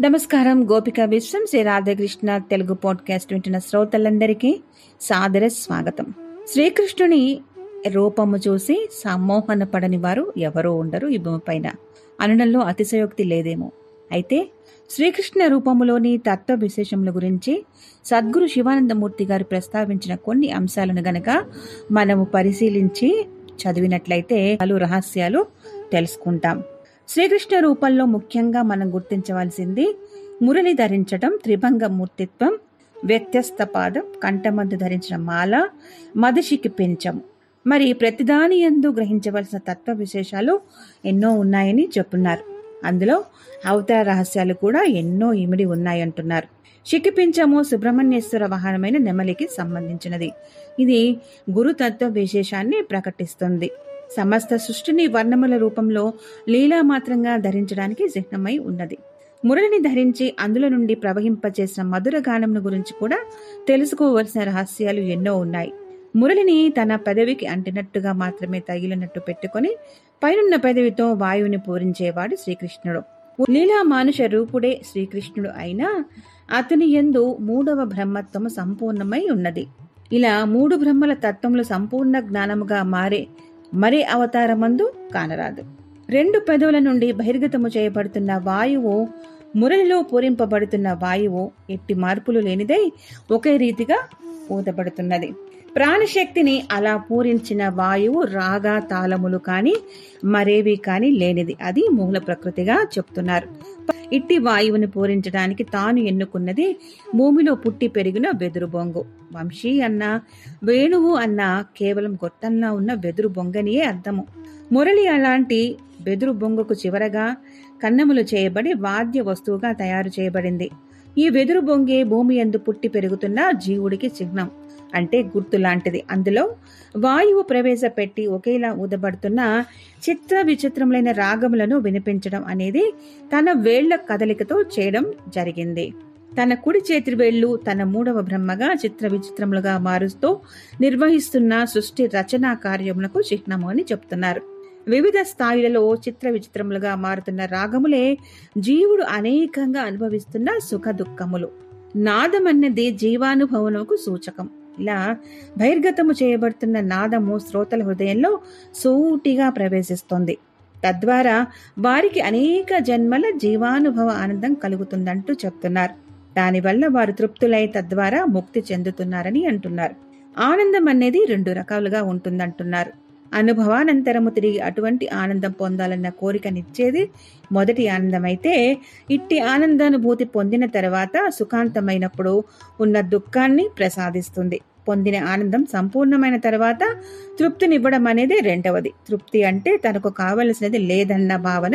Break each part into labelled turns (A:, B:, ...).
A: నమస్కారం గోపిక విశ్వం. శ్రీ రాధాకృష్ణ తెలుగు పాడ్కాస్ట్ వింటున్న శ్రోతలందరికీ సాదర స్వాగతం. శ్రీకృష్ణుని రూపము చూసి సమ్మోహన పడని వారు ఎవరూ ఉండరు ఈ భూమిపైన అనడంలో అతిశయోక్తి లేదేమో. అయితే శ్రీకృష్ణ రూపములోని తత్వ విశేషముల గురించి సద్గురు శివానందమూర్తి గారు ప్రస్తావించిన కొన్ని అంశాలను గనక మనము పరిశీలించి చదివినట్లయితే పలు రహస్యాలు తెలుసుకుంటాం. శ్రీకృష్ణ రూపంలో ముఖ్యంగా మనం గుర్తించవలసింది మురళి ధరించటం త్రిభంగ మూర్తిత్వం వ్యత్యస్త పాదం కంఠమందు ధరించిన మాల మదిషికి పెంచం. మరి ప్రతిదాని ఎందు గ్రహించవలసిన తత్వ విశేషాలు ఎన్నో ఉన్నాయని చెప్తున్నారు అందులో అవతార రహస్యాలు కూడా ఎన్నో ఇమిడి ఉన్నాయంటున్నారు. శిఖిపించము సుబ్రహ్మణ్యేశ్వర వాహనమైన నెమలికి సంబంధించినది. ఇది గురుతత్వ విశేషాన్ని ప్రకటిస్తుంది. సమస్త సృష్టిని వర్ణముల రూపంలో లీలామాత్రంగా ధరించడానికి చిహ్నమై ఉన్నది. మురళిని ధరించి అందులో నుండి ప్రవహింపచేసిన మధుర గానంను గురించి కూడా తెలుసుకోవలసిన రహస్యాలు ఎన్నో ఉన్నాయి. మురళిని తన పెదవికి అంటినట్టుగా మాత్రమే తగిలినట్టు పెట్టుకొని పైనున్న పెదవితో వాయువుని పూరించేవాడు శ్రీకృష్ణుడు. లీలా మానుష రూపుడే శ్రీకృష్ణుడు అయినా అతని ఎందు మూడవ బ్రహ్మత్వము సంపూర్ణమై ఉన్నది. ఇలా మూడు బ్రహ్మల తత్వములు సంపూర్ణ జ్ఞానముగా మారే మరే అవతారమందు కానరాదు. రెండు పెదవుల నుండి బహిర్గతము చేయబడుతున్న వాయువు మురళిలో పూరింపబడుతున్న వాయువు ఎట్టి మార్పులు లేనిదై ఒకే రీతిగా పూతబడుతున్నది ప్రాణశక్తిని అలా పూరించిన వాయువు రాగా తాళములు కాని మరేవి కాని లేనిది. అది మూల ప్రకృతిగా చెప్తున్నారు. ఇట్టి వాయువుని పూరించడానికి తాను ఎన్నుకున్నది భూమిలో పుట్టి పెరిగిన వెదురు బొంగు. వంశీ అన్న వేణువు అన్న కేవలం గొట్టంలా ఉన్న వెదురు బొంగనియే అర్థము. మురళి అలాంటి వెదురు బొంగుకు చివరగా కన్నములు చేయబడి వాద్య వస్తువుగా తయారు చేయబడింది. ఈ వెదురు బొంగే భూమి ఎందు పుట్టి పెరుగుతున్న జీవుడికి చిహ్నం. అంటే గుర్తు లాంటిది. అందులో వాయువు ప్రవేశపెట్టి ఒకేలా ఊదబడుతున్న చిత్ర విచిత్రములైన రాగములను వినిపించడం అనేది తన వేళ్ళ కదలికతో చేయడం జరిగింది. తన కుడి చేతి వేళ్ళు తన మూడవ బ్రహ్మగా చిత్ర విచిత్రములుగా మారుస్తూ నిర్వహిస్తున్న సృష్టి రచనా కార్యములకు చిహ్నము అని చెప్తున్నారు. వివిధ స్థాయిలలో చిత్ర విచిత్రములుగా మారుతున్న రాగములే జీవుడు అనేకంగా అనుభవిస్తున్న సుఖ దుఃఖములు నాదమన్నది జీవానుభవముకు సూచకం. ఇలా బహిర్గతము చేయబడుతున్న నాదము శ్రోతల హృదయంలో సూటిగా ప్రవేశిస్తోంది. తద్వారా వారికి అనేక జన్మల జీవానుభవ ఆనందం కలుగుతుందంటూ చెప్తున్నారు. దానివల్ల వారు తృప్తులై తద్వారా ముక్తి చెందుతున్నారని అంటున్నారు. ఆనందం అనేది రెండు రకాలుగా ఉంటుందంటున్నారు. అనుభవానంతరము తిరిగి అటువంటి ఆనందం పొందాలన్న కోరికనిచ్చేది మొదటి ఆనందమైతే ఇట్టి ఆనందానుభూతి పొందిన తర్వాత సుఖాంతమైనప్పుడు ఉన్న దుఃఖాన్ని ప్రసాదిస్తుంది. పొందిన ఆనందం సంపూర్ణమైన తర్వాత తృప్తినివ్వడం అనేది రెండవది. తృప్తి అంటే తనకు కావలసినది లేదన్న భావన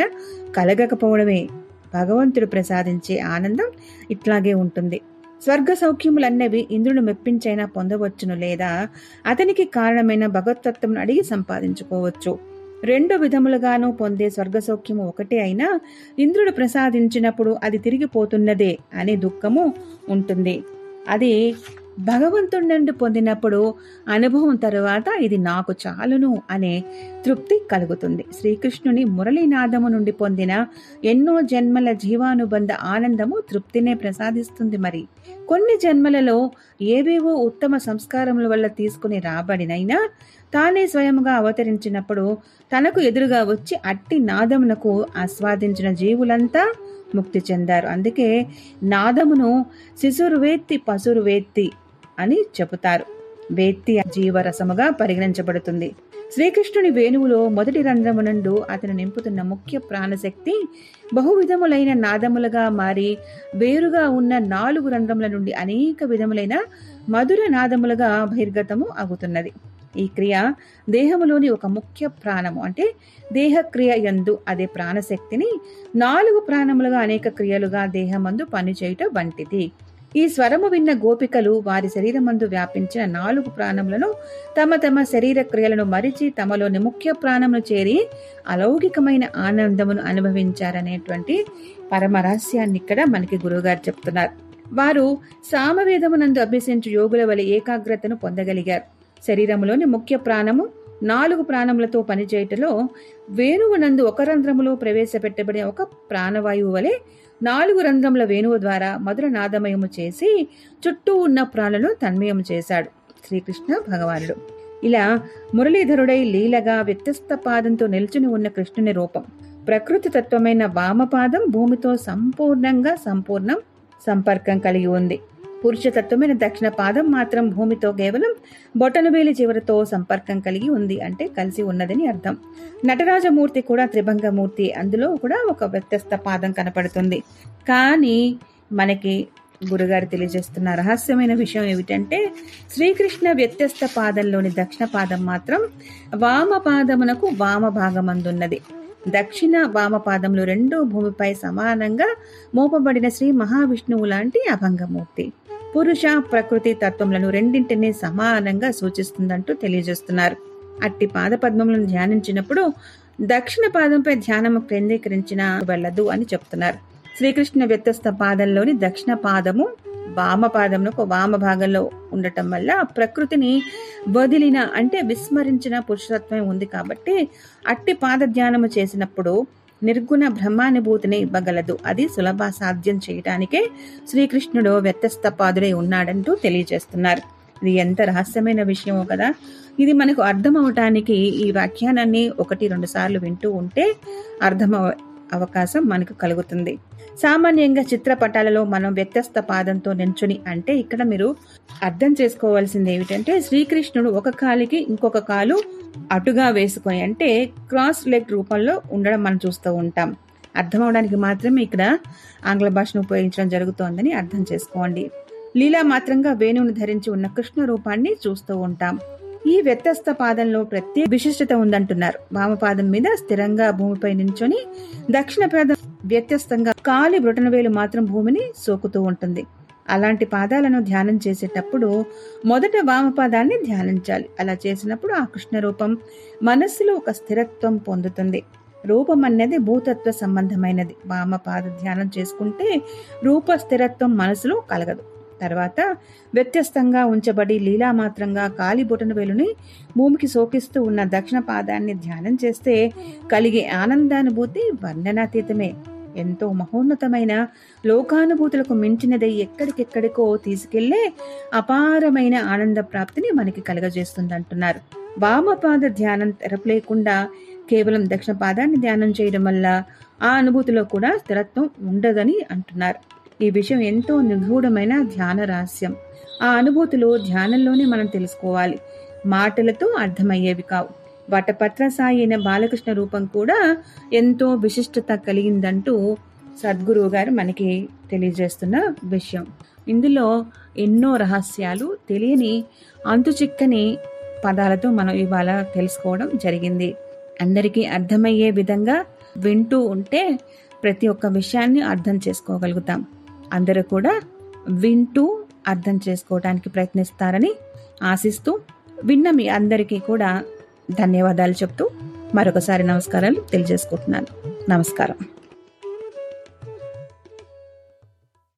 A: కలగకపోవడమే. భగవంతుడు ప్రసాదించే ఆనందం ఇట్లాగే ఉంటుంది. స్వర్గ సౌఖ్యములన్నవి ఇంద్రుడు మెప్పించైనా పొందవచ్చును లేదా? అతనికి కారణమైన భగవతత్వం అడిగి సంపాదించుకోవచ్చు. రెండు విధములుగాను పొందే స్వర్గ సౌఖ్యము ఒకటే అయినా ఇంద్రుడు ప్రసాదించినప్పుడు అది తిరిగిపోతున్నదే అనే దుఃఖము ఉంటుంది. అది భగవంతుడి నుండి పొందినప్పుడు అనుభవం తరువాత ఇది నాకు చాలును అనే తృప్తి కలుగుతుంది. శ్రీకృష్ణుని మురళీనాదము నుండి పొందిన ఎన్నో జన్మల జీవానుబంధ ఆనందము తృప్తినే ప్రసాదిస్తుంది మరి. కొన్ని జన్మలలో ఏవేవో ఉత్తమ సంస్కారముల వల్ల తీసుకుని రాబడినైనా తానే స్వయంగా అవతరించినప్పుడు తనకు ఎదురుగా వచ్చి అట్టి నాదమునకు ఆస్వాదించిన జీవులంతా ముక్తి చెందారు. అందుకే నాదమును శిశురు వేత్తి వేత్తి అని చెబుతారు. వేత్తి జీవరసముగా పరిగణించబడుతుంది. శ్రీకృష్ణుని వేణువులో మొదటి రంధ్రము నుండు అతను నింపుతున్న ముఖ్య ప్రాణశక్తి బహువిధములైన నాదములుగా మారి వేరుగా ఉన్న నాలుగు రంధ్రముల నుండి అనేక విధములైన మధుర నాదములుగా బహిర్గతము అగుతున్నది ఈ క్రియ దేహములోని ఒక ముఖ్య ప్రాణము. అంటే దేహక్రియ యందు అదే ప్రాణశక్తిని నాలుగు ప్రాణములుగా అనేక క్రియలుగా దేహమందు పనిచేయుట వంటిది. ఈ స్వరము విన్న గోపికలు వారి శరీరమందు వ్యాపించిన నాలుగు ప్రాణములను తమ తమ శరీర క్రియలను మరిచి తమలోని ముఖ్య ప్రాణమును చేరి అలౌకికమైన ఆనందమును అనుభవించారనేటువంటి పరమరహస్యాన్ని ఇక్కడ మనకి గురువుగారు చెప్తున్నారు. వారు సామవేదమునందు అభ్యసించు యోగుల వలె ఏకాగ్రతను పొందగలిగారు. శరీరములోని ముఖ్య ప్రాణము నాలుగు ప్రాణములతో పనిచేయటలో వేణువునందు ఒక రంధ్రములో ప్రవేశపెట్టబడిన ఒక ప్రాణవాయువు వలె నాలుగు రంధ్రముల వేణువు ద్వారా మధుర నాదమయము చేసి చుట్టూ ఉన్న ప్రాణులను తన్మయము చేశాడు. శ్రీకృష్ణ భగవానుడు. ఇలా మురళీధరుడై లీలగా వ్యత్యస్త పాదంతో నిల్చుని ఉన్న కృష్ణుని రూపం ప్రకృతి తత్వమైన వామపాదం భూమితో సంపూర్ణంగా సంపూర్ణం సంపర్కం కలిగి ఉంది. పురుషతత్వమైన దక్షిణ పాదం మాత్రం భూమితో కేవలం బొటనవేలి చివరితో సంపర్కం కలిగి ఉంది అంటే కలిసి ఉన్నదని అర్థం. నటరాజమూర్తి కూడా త్రిభంగమూర్తి. అందులో కూడా ఒక వ్యత్యస్త పాదం కనపడుతుంది. కానీ మనకి గురుగారు తెలియజేస్తున్న రహస్యమైన విషయం ఏమిటంటే శ్రీకృష్ణ వ్యత్యస్త పాదంలోని దక్షిణ పాదం మాత్రం వామ పాదమునకు వామ భాగమందున్నది దక్షిణ వామపాదంలో రెండో రెండు భూమిపై సమానంగా మోపబడిన శ్రీ మహావిష్ణువు లాంటి అభంగమూర్తి. పురుష ప్రకృతి తత్వములను రెండింటినీ సమానంగా సూచిస్తుందంటూ తెలియజేస్తున్నారు. అట్టి పాద పద్మములను ధ్యానించినప్పుడు దక్షిణ పాదంపై ధ్యానము కేంద్రీకరించిన వెళ్ళదు అని చెప్తున్నారు. శ్రీకృష్ణ వ్యత్యస్త పాదంలోని దక్షిణ పాదము వామ ఒక వామ భాగంలో ఉండటం వల్ల ప్రకృతిని వదిలిన అంటే విస్మరించిన పురుషత్వం ఉంది కాబట్టి అట్టి పాద ధ్యానము చేసినప్పుడు నిర్గుణ బ్రహ్మానుభూతిని ఇవ్వగలదు. అది సులభ సాధ్యం చేయటానికే శ్రీకృష్ణుడు వ్యత్యస్తపాదుడై ఉన్నాడంటూ తెలియజేస్తున్నారు. ఇది ఎంత రహస్యమైన విషయమో కదా. ఇది మనకు అర్థం అవటానికి ఈ వ్యాఖ్యానాన్ని ఒకటి రెండు సార్లు వింటూ ఉంటే అర్థం అవకాశం మనకు కలుగుతుంది. సామాన్యంగా చిత్రపటాలలో మనం వ్యత్యస్త పాదంతో నించుని అంటే ఇక్కడ మీరు అర్థం చేసుకోవాల్సింది ఏమిటంటే శ్రీకృష్ణుడు ఒక కాలికి ఇంకొక కాలు అటుగా వేసుకొని అంటే క్రాస్ లెగ్ రూపంలో ఉండడం మనం చూస్తూ ఉంటాం. అర్థం అవడానికి మాత్రమే ఇక్కడ ఆంగ్ల భాషను ఉపయోగించడం జరుగుతోందని అర్థం చేసుకోండి. లీలా మాత్రంగా వేణువును ధరించి ఉన్న కృష్ణ రూపాన్ని చూస్తూ ఉంటాం. ఈ వ్యత్యస్త పాదంలో ప్రత్యేక విశిష్టత ఉందంటున్నారు. వామపాదం మీద స్థిరంగా భూమిపై నించొని దక్షిణ పాదం వ్యత్యస్తంగా కాలి బ్రొటనవేలు మాత్రం భూమిని సోకుతూ ఉంటుంది. అలాంటి పాదాలను ధ్యానం చేసేటప్పుడు మొదట వామపాదాన్ని ధ్యానించాలి. అలా చేసినప్పుడు ఆ కృష్ణ రూపం మనస్సులో ఒక స్థిరత్వం పొందుతుంది. రూపం అనేది భూతత్వ సంబంధమైనది. వామపాద ధ్యానం చేసుకుంటే రూప స్థిరత్వం మనసులో కలగదు. తర్వాత వ్యత్యస్తంగా ఉంచబడి లీలామాత్రంగా కాలి బొటన వేలుని భూమికి సోకిస్తూ ఉన్న దక్షిణ పాదాన్ని ధ్యానం చేస్తే కలిగే ఆనందానుభూతి వర్ణనాతీతమే. ఎంతో మహోన్నతమైన లోకానుభూతులకు మించినదై ఎక్కడికెక్కడికో తీసుకెళ్ళే అపారమైన ఆనంద ప్రాప్తిని మనకి కలగజేస్తుందంటున్నారు. వామపాద ధ్యానం తెరపలేకుండా కేవలం దక్షిణ పాదాన్ని ధ్యానం చేయడం వల్ల ఆ అనుభూతిలో కూడా స్థిరత్వం ఉండదని అంటున్నారు. ఈ విషయం ఎంతో నిగూఢమైన ధ్యాన రహస్యం. ఆ అనుభూతులు ధ్యానంలోనే మనం తెలుసుకోవాలి. మాటలతో అర్థమయ్యేవి కావు. వటపత్ర సాయి అయిన బాలకృష్ణ రూపం కూడా ఎంతో విశిష్టత కలిగిందంటూ సద్గురువు గారు మనకి తెలియజేస్తున్న విషయం. ఇందులో ఎన్నో రహస్యాలు తెలియని అంతుచిక్కని పదాలతో మనం ఇవాళ తెలుసుకోవడం జరిగింది. అందరికీ అర్థమయ్యే విధంగా వింటూ ఉంటే ప్రతి ఒక్క విషయాన్ని అర్థం చేసుకోగలుగుతాం. అందరూ కూడా వింటూ అర్థం చేసుకోవడానికి ప్రయత్నిస్తారని ఆశిస్తూ విన్న మీ అందరికీ కూడా ధన్యవాదాలు చెప్తూ మరొకసారి నమస్కారాలు తెలియజేసుకుంటున్నాను. నమస్కారం.